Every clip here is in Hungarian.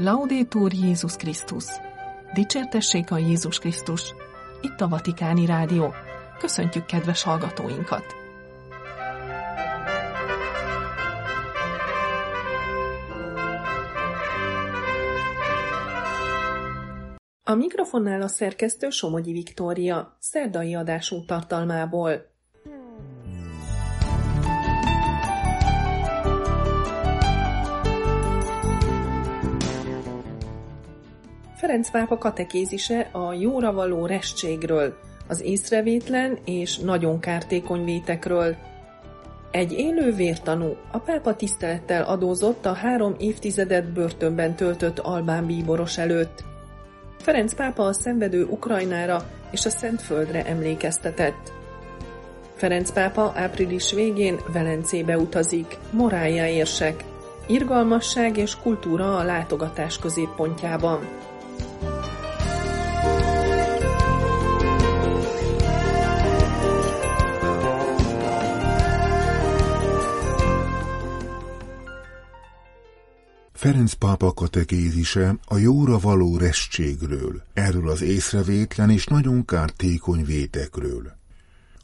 Laudétur Jézus Krisztus! Dicsértessék a Jézus Krisztus! Itt a Vatikáni Rádió. Köszöntjük kedves hallgatóinkat! A mikrofonnál a szerkesztő Somogyi Viktória, szerdai adásunk tartalmából. Ferenc pápa katekézise a jóra való restségről, az észrevétlen és nagyon kártékony vétekről. Egy élő vértanú, a pápa tisztelettel adózott a három évtizedet börtönben töltött albán bíboros előtt. Ferenc pápa a szenvedő Ukrajnára és a Szentföldre emlékeztetett. Ferenc pápa április végén Velencébe utazik, morálja érsek, irgalmasság és kultúra a látogatás középpontjában. Ferenc pápa katekézise a jóra való restségről, erről az észrevétlen és nagyon kártékony vétekről.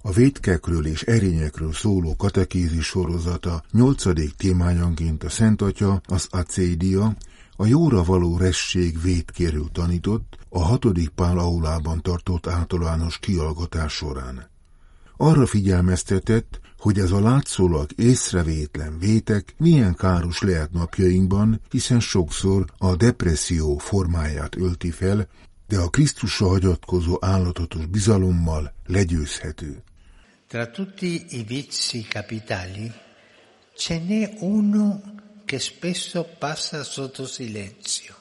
A vétkekről és erényekről szóló katekézis sorozata nyolcadik témányanként a Szent Atya, az acédia, a jóra való resség vétkéről tanított a hatodik pál aulában tartott általános kialgatás során. Arra figyelmeztetett, hogy ez a látszólag észrevétlen vétek milyen káros lehet napjainkban, hiszen sokszor a depresszió formáját ölti fel, de a Krisztusra hagyatkozó állatotos bizalommal legyőzhető. Tra tutti i vizi capitali ce n'è uno che spesso passa sotto silenzio.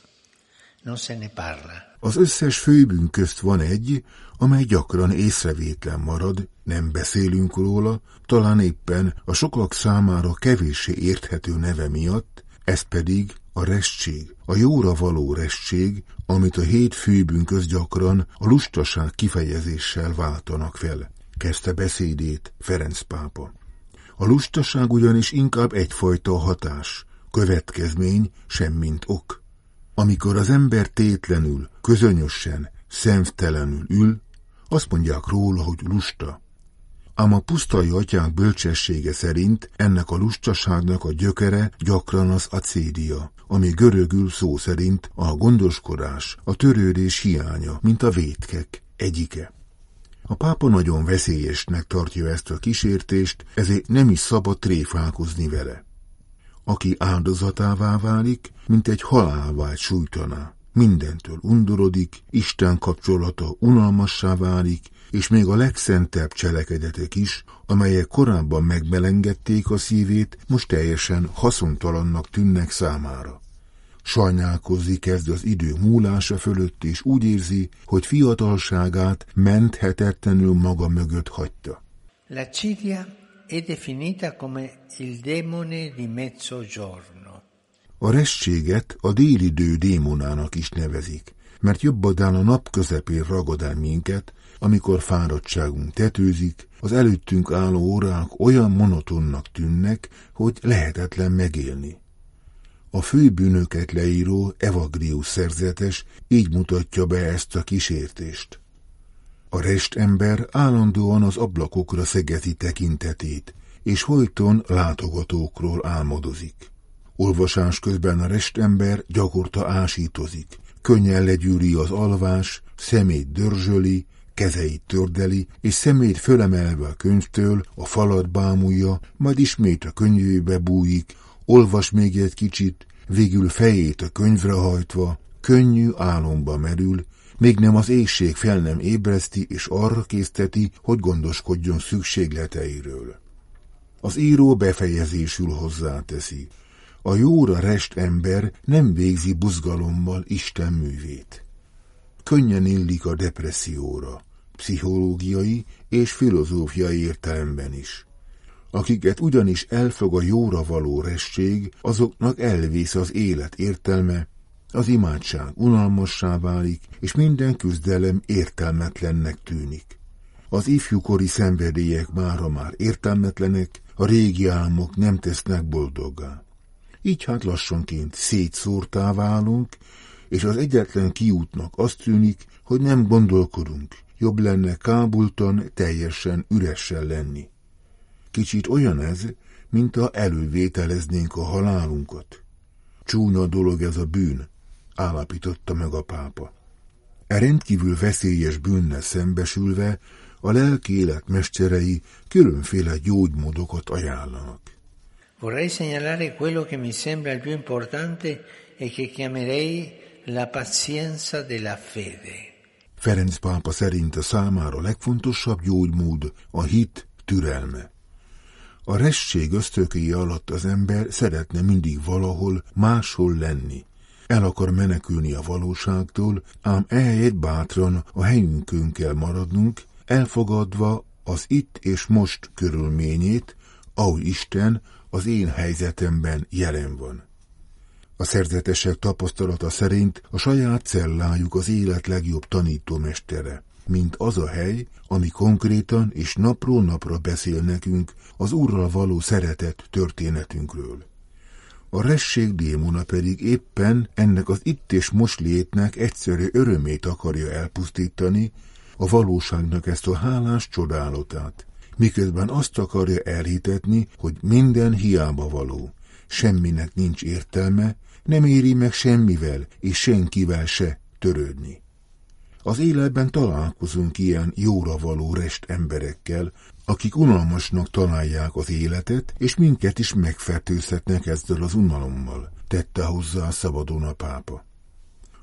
Non se ne parla. Az összes főbűn közt van egy, amely gyakran észrevétlen marad, nem beszélünk róla, talán éppen a sokak számára kevéssé érthető neve miatt, ez pedig a restség, a jóra való restség, amit a hét főbűn köz gyakran a lustaság kifejezéssel váltanak fel. Kezdte beszédét Ferenc pápa. A lustaság ugyanis inkább egyfajta hatás, következmény, semmint ok. Amikor az ember tétlenül, közönösen, szemtelenül ül, azt mondják róla, hogy lusta. Ám a pusztai atyánk bölcsessége szerint ennek a lustaságnak a gyökere gyakran az acédia, ami görögül szó szerint a gondoskodás, a törődés hiánya, mint a vétkek egyike. A pápa nagyon veszélyesnek tartja ezt a kísértést, ezért nem is szabad tréfálkozni vele. Aki áldozatává válik, mint egy halálvágy sújtaná. Mindentől undorodik, Isten kapcsolata unalmassá válik, és még a legszentebb cselekedetek is, amelyek korábban megmelengedték a szívét, most teljesen haszontalannak tűnnek számára. Sajnálkozni kezd az idő múlása fölött, és úgy érzi, hogy fiatalságát menthetetlenül maga mögött hagyta. La Cilia è definita come il demone di mezzogiorno. A restséget a délidő démonának is nevezik, mert jobbadán a nap közepén ragad el minket, amikor fáradtságunk tetőzik, az előttünk álló órák olyan monotonnak tűnnek, hogy lehetetlen megélni. A főbűnöket leíró Evagrius szerzetes így mutatja be ezt a kísértést. A restember állandóan az ablakokra szegeti tekintetét, és folyton látogatókról álmodozik. Olvasás közben a restember gyakorta ásítozik, könnyen legyűri az alvás, szemét dörzsöli, kezeit tördeli, és szemét fölemelve a könyvtől a falat bámulja, majd ismét a könyvébe bújik, olvas még egy kicsit, végül fejét a könyvre hajtva, könnyű álomba merül, még nem az éjség fel nem ébreszti és arra készteti, hogy gondoskodjon szükségleteiről. Az író befejezésül hozzáteszi. A jóra rest ember nem végzi buzgalommal Isten művét. Könnyen illik a depresszióra, pszichológiai és filozófiai értelemben is. Akiket ugyanis elfog a jóra való restség, azoknak elvész az élet értelme, az imádság unalmassá válik, és minden küzdelem értelmetlennek tűnik. Az ifjúkori szenvedélyek mára már értelmetlenek, a régi álmok nem tesznek boldoggá. Így hát lassanként szétszórtá válunk, és az egyetlen kiútnak azt tűnik, hogy nem gondolkodunk, jobb lenne kábultan teljesen üressel lenni. Kicsit olyan ez, mint a elővételeznénk a halálunkat. Csúnya dolog ez a bűn, állapította meg a pápa. E rendkívül veszélyes bűnnel szembesülve a lelki élet mesterei különféle gyógymódokat ajánlanak. Vorrei segnalare quello che mi sembra il più importante e che chiamerei la pazienza della fede. Ferenc pápa szerint a számára legfontosabb gyógymód a hit türelme. A resség ösztökéi alatt az ember szeretne mindig valahol máshol lenni. El akar menekülni a valóságtól, ám ehelyett bátran a helyünkön kell maradnunk, elfogadva az itt és most körülményét, ahogy Isten az én helyzetemben jelen van. A szerzetesek tapasztalata szerint a saját cellájuk az élet legjobb tanítómestere, mint az a hely, ami konkrétan és napról napra beszél nekünk az Úrral való szeretet történetünkről. A resség démona pedig éppen ennek az itt és most létnek egyszerű örömét akarja elpusztítani, a valóságnak ezt a hálás csodálatát, miközben azt akarja elhitetni, hogy minden hiába való, semminek nincs értelme, nem éri meg semmivel és senkivel se törődni. Az életben találkozunk ilyen jóra való rest emberekkel, akik unalmasnak találják az életet, és minket is megfertőzhetnek ezzel az unalommal, tette hozzá szabadon a pápa.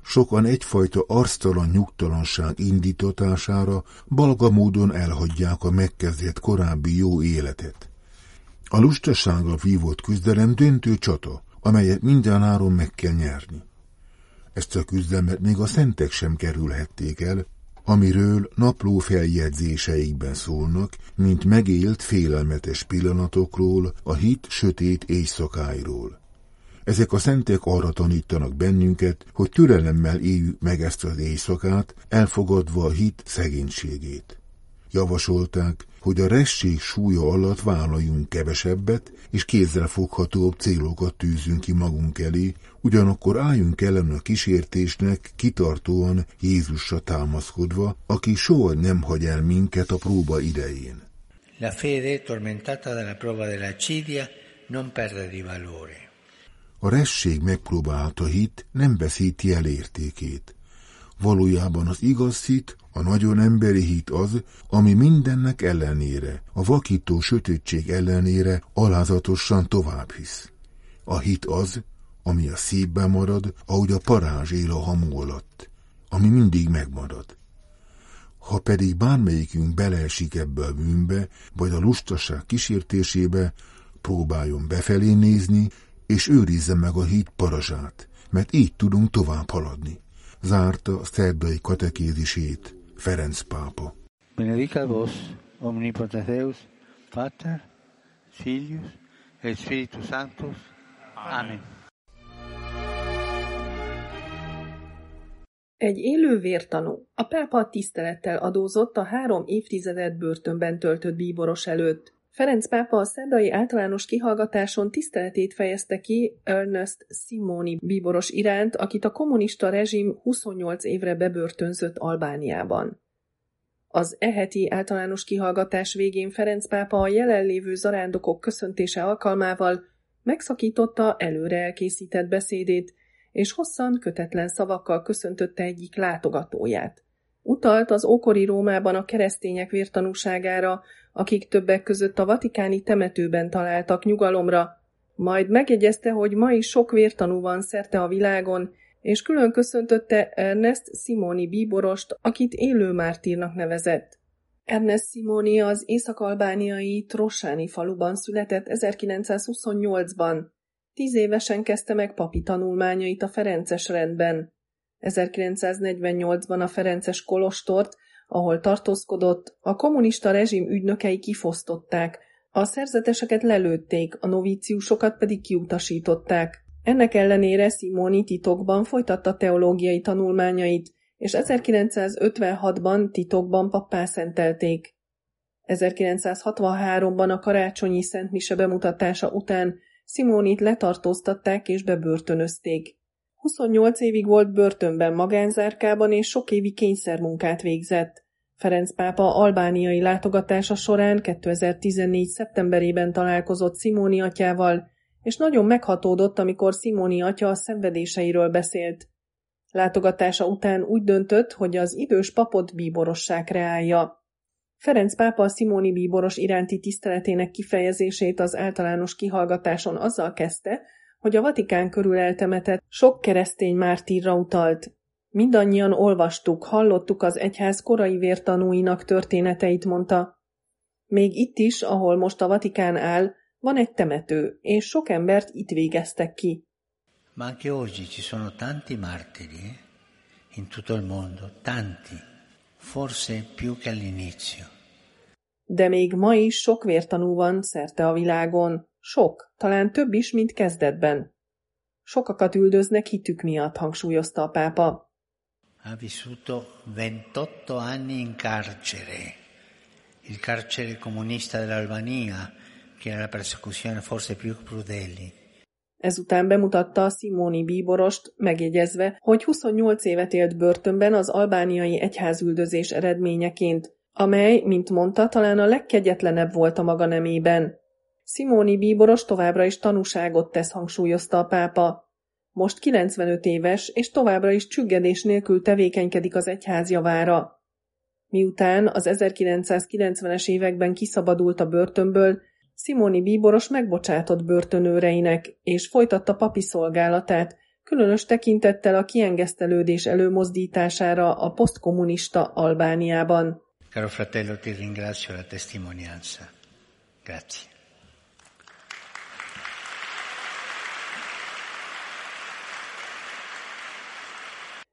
Sokan egyfajta arctalan nyugtalanság indítatására balga módon elhagyják a megkezdett korábbi jó életet. A lustasággal vívott küzdelem döntő csata, amelyet mindenáron meg kell nyerni. Ezt a küzdelmet még a szentek sem kerülhették el, amiről napló feljegyzéseikben szólnak, mint megélt félelmetes pillanatokról, a hit sötét éjszakáiról. Ezek a szentek arra tanítanak bennünket, hogy türelemmel éljük meg ezt az éjszakát, elfogadva a hit szegénységét. Javasolták, hogy a resség súlya alatt vállaljunk kevesebbet, és kézzel foghatóbb célokat tűzünk ki magunk elé, ugyanakkor álljunk ellen a kísértésnek kitartóan Jézusra támaszkodva, aki soha nem hagy el minket a próba idején. La fede, tormentata dalla prova della cidia, non perde di valore. A resség megpróbálta hit nem veszíti el értékét. Valójában az igaz hit, a nagyon emberi hit az, ami mindennek ellenére, a vakító sötétség ellenére alázatosan tovább hisz. A hit az, ami a szívben marad, ahogy a parázs él a hamu alatt, ami mindig megmarad. Ha pedig bármelyikünk beleesik ebbe a bűnbe, vagy a lustaság kísértésébe, próbáljon befelé nézni, és őrizze meg a híd parazsát, mert így tudunk tovább haladni. Zárta a szerdai katekézisét Ferenc pápa. Benedicat vos, omnipotens Deus, Pater, Filius, et Spiritus Sanctus. Amen. Egy élő vértanú. A pápa tisztelettel adózott a három évtizedet börtönben töltött bíboros előtt. Ferenc pápa a szerdai általános kihallgatáson tiszteletét fejezte ki Ernest Simoni bíboros iránt, akit a kommunista rezsim 28 évre bebörtönzött Albániában. Az eheti általános kihallgatás végén Ferenc pápa a jelenlévő zarándokok köszöntése alkalmával megszakította előre elkészített beszédét, és hosszan kötetlen szavakkal köszöntötte egyik látogatóját. Utalt az ókori Rómában a keresztények vértanúságára, akik többek között a vatikáni temetőben találtak nyugalomra, majd megjegyezte, hogy ma is sok vértanú van szerte a világon, és külön köszöntötte Ernest Simoni bíborost, akit élő mártírnak nevezett. Ernest Simoni az észak-albániai Trossáni faluban született 1928-ban. Tíz évesen kezdte meg papi tanulmányait a Ferences rendben. 1948-ban a Ferences kolostort, ahol tartózkodott, a kommunista rezsim ügynökei kifosztották, a szerzeteseket lelőtték, a novíciusokat pedig kiutasították. Ennek ellenére Simoni titokban folytatta teológiai tanulmányait, és 1956-ban titokban pappá szentelték. 1963-ban a karácsonyi Szent Mise bemutatása után Simónit letartóztatták és bebörtönözték. 28 évig volt börtönben magánzárkában és sok évi kényszermunkát végzett. Ferenc pápa albániai látogatása során 2014. szeptemberében találkozott Simóni atyával, és nagyon meghatódott, amikor Simóni atya a szenvedéseiről beszélt. Látogatása után úgy döntött, hogy az idős papot bíborossá kreálja. Ferenc pápa a Simóni bíboros iránti tiszteletének kifejezését az általános kihallgatáson azzal kezdte, hogy a Vatikán körül eltemetett sok keresztény mártírra utalt. Mindannyian olvastuk, hallottuk az egyház korai vértanúinak történeteit, mondta. Még itt is, ahol most a Vatikán áll, van egy temető, és sok embert itt végeztek ki. Ma anche oggi ci sono tanti martiri in tutto il mondo, tanti, forse più che all'inizio. De még ma is sok vértanú van szerte a világon, sok, talán több is, mint kezdetben. Sokakat üldöznek hitük miatt, hangsúlyozta a pápa. Ha vissuto 28 anni in carcere, il carcere comunista dell'Albania, che era la persecuzione forse più crudeli. Ezután bemutatta a Simoni bíborost, megjegyezve, hogy 28 évet élt börtönben az albániai egyházüldözés eredményeként, amely, mint mondta, talán a legkegyetlenebb volt a maga nemében. Simoni bíboros továbbra is tanúságot tesz, hangsúlyozta a pápa. Most 95 éves, és továbbra is csüggedés nélkül tevékenykedik az egyház javára. Miután az 1990-es években kiszabadult a börtönből, Simoni bíboros megbocsátott börtönőreinek, és folytatta papi szolgálatát, különös tekintettel a kiengesztelődés előmozdítására a posztkommunista Albániában. Caro fratello, ti ringrazio la testimonianza. Grazie.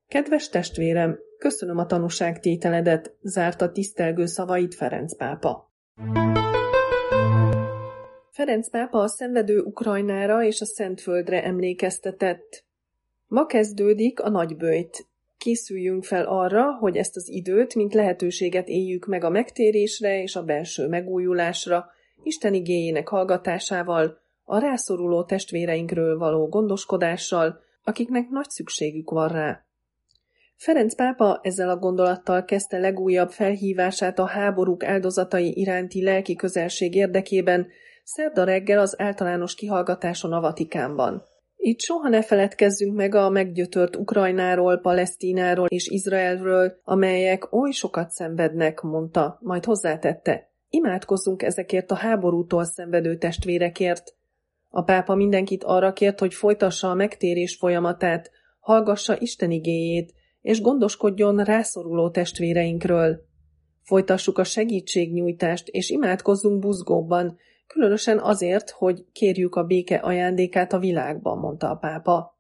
Kedves testvérem, köszönöm a tanúságtételedet, zárta tisztelgő szavait Ferenc pápa. Ferenc pápa a szenvedő Ukrajnára és a Szentföldre emlékeztetett. Ma kezdődik a nagybőjt. Készüljünk fel arra, hogy ezt az időt, mint lehetőséget éljük meg a megtérésre és a belső megújulásra, Isten igényének hallgatásával, a rászoruló testvéreinkről való gondoskodással, akiknek nagy szükségük van rá. Ferenc pápa ezzel a gondolattal kezdte legújabb felhívását a háborúk áldozatai iránti lelki közelség érdekében, szerda reggel az általános kihallgatáson a Vatikánban. Itt soha ne feledkezzünk meg a meggyötört Ukrajnáról, Palesztináról és Izraelről, amelyek oly sokat szenvednek, mondta, majd hozzátette. Imádkozzunk ezekért a háborútól szenvedő testvérekért. A pápa mindenkit arra kért, hogy folytassa a megtérés folyamatát, hallgassa Isten igéjét, és gondoskodjon rászoruló testvéreinkről. Folytassuk a segítségnyújtást, és imádkozzunk buzgóban, különösen azért, hogy kérjük a béke ajándékát a világban, mondta a pápa.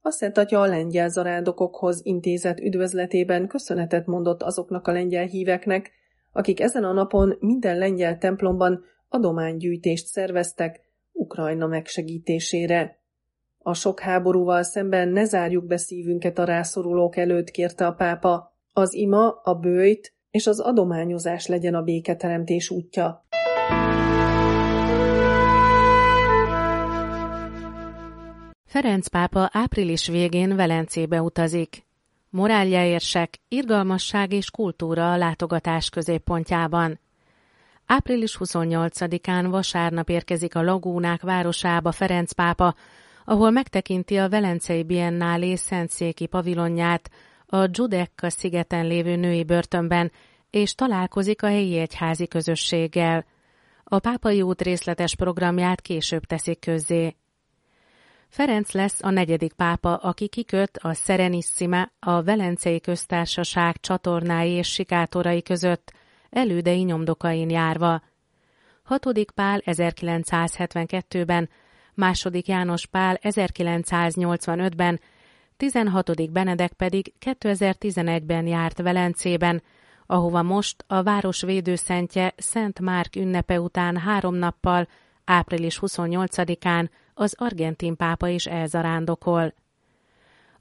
A Szent a lengyel zarándokokhoz intézett üdvözletében köszönetet mondott azoknak a lengyel híveknek, akik ezen a napon minden lengyel templomban adománygyűjtést szerveztek Ukrajna megsegítésére. A sok háborúval szemben ne zárjuk be szívünket a rászorulók előtt, kérte a pápa. Az ima, a bőjt és az adományozás legyen a béketeremtés útja. Ferenc pápa április végén Velencébe utazik. Moráljaérsek, irgalmasság és kultúra a látogatás középpontjában. Április 28-án vasárnap érkezik a Lagúnák városába Ferenc pápa, ahol megtekinti a Velencei Biennálé Szentszéki pavilonját a Giudecca szigeten lévő női börtönben, és találkozik a helyi egyházi közösséggel. A pápai út részletes programját később teszik közzé. Ferenc lesz a negyedik pápa, aki kiköt a Serenissime, a Velencei Köztársaság csatornái és sikátorai között, elődei nyomdokain járva. Hatodik Pál 1972-ben második János Pál 1985-ben, 16. Benedek pedig 2011-ben járt Velencében, ahova most a város védőszentje Szent Márk ünnepe után három nappal, április 28-án az argentin pápa is elzarándokol.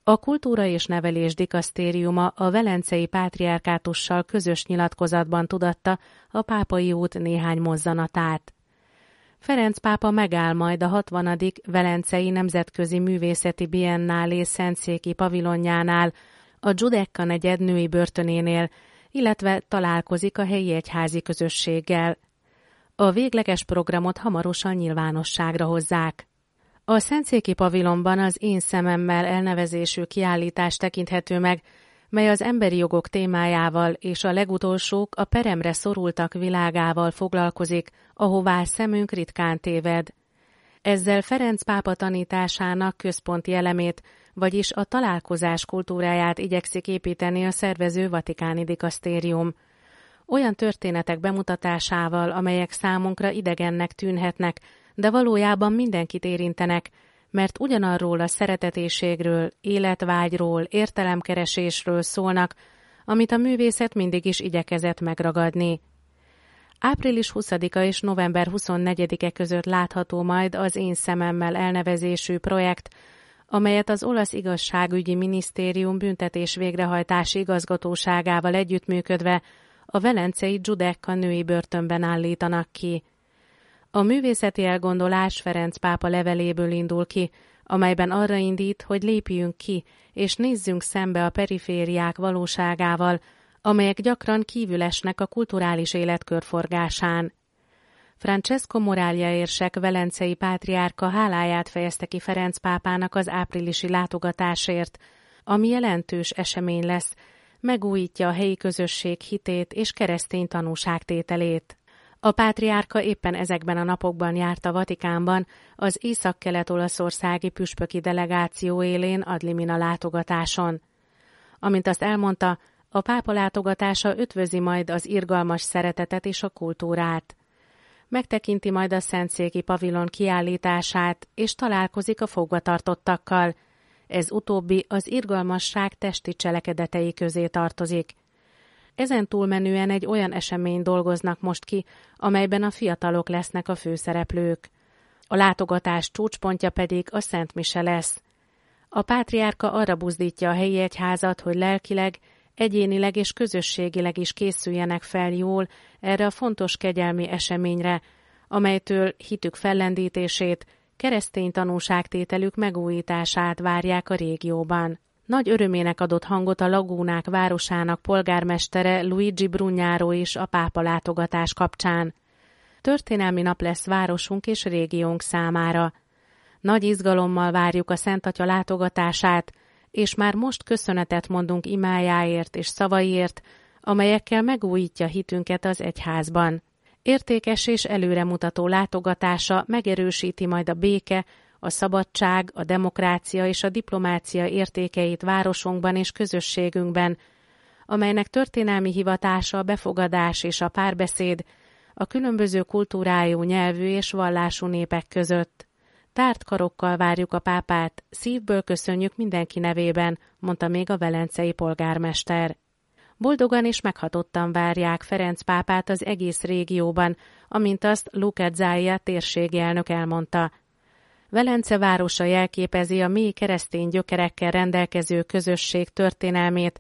A Kultúra és Nevelés Dikasztériuma a Velencei Pátriárkátussal közös nyilatkozatban tudatta a pápai út néhány mozzanatát. Ferenc pápa megáll majd a 60. Velencei Nemzetközi Művészeti Biennálé Szentszéki pavilonjánál, a Giudecca negyed női börtönénél, illetve találkozik a helyi egyházi közösséggel. A végleges programot hamarosan nyilvánosságra hozzák. A Szentszéki pavilonban az Én szememmel elnevezésű kiállítás tekinthető meg, mely az emberi jogok témájával és a legutolsók a peremre szorultak világával foglalkozik, ahová szemünk ritkán téved. Ezzel Ferenc pápa tanításának központi elemét, vagyis a találkozás kultúráját igyekszik építeni a szervező Vatikáni Dikasztérium. Olyan történetek bemutatásával, amelyek számunkra idegennek tűnhetnek, de valójában mindenkit érintenek, mert ugyanarról a szeretetéségről, életvágyról, értelemkeresésről szólnak, amit a művészet mindig is igyekezett megragadni. Április 20-a és november 24-e között látható majd az Én szememmel elnevezésű projekt, amelyet az olasz igazságügyi minisztérium büntetés végrehajtási igazgatóságával együttműködve a velencei Giudecca női börtönben állítanak ki. A művészeti elgondolás Ferenc pápa leveléből indul ki, amelyben arra indít, hogy lépjünk ki, és nézzünk szembe a perifériák valóságával, amelyek gyakran kívülesnek a kulturális élet körforgásán. Francesco Morália érsek velencei pátriárka háláját fejezte ki Ferenc pápának az áprilisi látogatásért, ami jelentős esemény lesz, megújítja a helyi közösség hitét és keresztény tanúságtételét. A pátriárka éppen ezekben a napokban járt a Vatikánban az észak-kelet-olaszországi püspöki delegáció élén Adlimina látogatáson. Amint azt elmondta, a pápa látogatása ötvözi majd az irgalmas szeretetet és a kultúrát. Megtekinti majd a Szentszéki pavilon kiállítását, és találkozik a fogvatartottakkal. Ez utóbbi az irgalmasság testi cselekedetei közé tartozik. Ezen túlmenően egy olyan esemény dolgoznak most ki, amelyben a fiatalok lesznek a főszereplők. A látogatás csúcspontja pedig a Szent Mise lesz. A pátriárka arra buzdítja a helyi egyházat, hogy lelkileg, egyénileg és közösségileg is készüljenek fel jól erre a fontos kegyelmi eseményre, amelytől hitük fellendítését, keresztény tanúságtételük megújítását várják a régióban. Nagy örömének adott hangot a Lagúnák városának polgármestere Luigi Brunyáró is a pápa látogatás kapcsán. Történelmi nap lesz városunk és régiónk számára. Nagy izgalommal várjuk a Szent Atya látogatását, és már most köszönetet mondunk imájáért és szavaiért, amelyekkel megújítja hitünket az egyházban. Értékes és előremutató látogatása megerősíti majd a béke, a szabadság, a demokrácia és a diplomácia értékeit városunkban és közösségünkben, amelynek történelmi hivatása a befogadás és a párbeszéd a különböző kultúrájú, nyelvű és vallású népek között. Tárt karokkal várjuk a pápát, szívből köszönjük mindenki nevében, mondta még a velencei polgármester. Boldogan és meghatottan várják Ferenc pápát az egész régióban, amint azt Luca Zája térségi elnök elmondta. Velence városa jelképezi a mély keresztény gyökerekkel rendelkező közösség történelmét,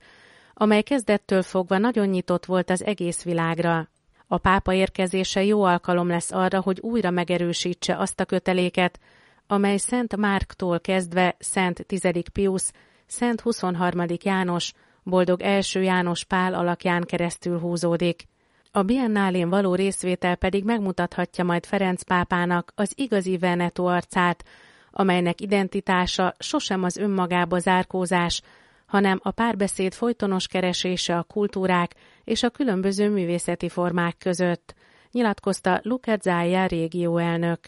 amely kezdettől fogva nagyon nyitott volt az egész világra. A pápa érkezése jó alkalom lesz arra, hogy újra megerősítse azt a köteléket, amely Szent Márktól kezdve Szent 10. Pius, Szent 23. János, boldog első János Pál alakján keresztül húzódik. A Biennálén való részvétel pedig megmutathatja majd Ferenc pápának az igazi Veneto arcát, amelynek identitása sosem az önmagába zárkózás, hanem a párbeszéd folytonos keresése a kultúrák és a különböző művészeti formák között, nyilatkozta Luca Zája régióelnök.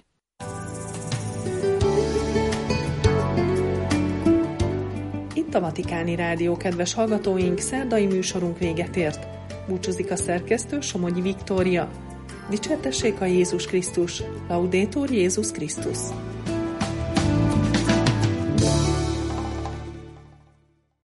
Itt a Vatikáni Rádió, kedves hallgatóink, szerdai műsorunk véget ért. Búcsúzik a szerkesztő Somogyi Viktória. Dicsértessék a Jézus Krisztus, Laudétor Jézus Krisztus.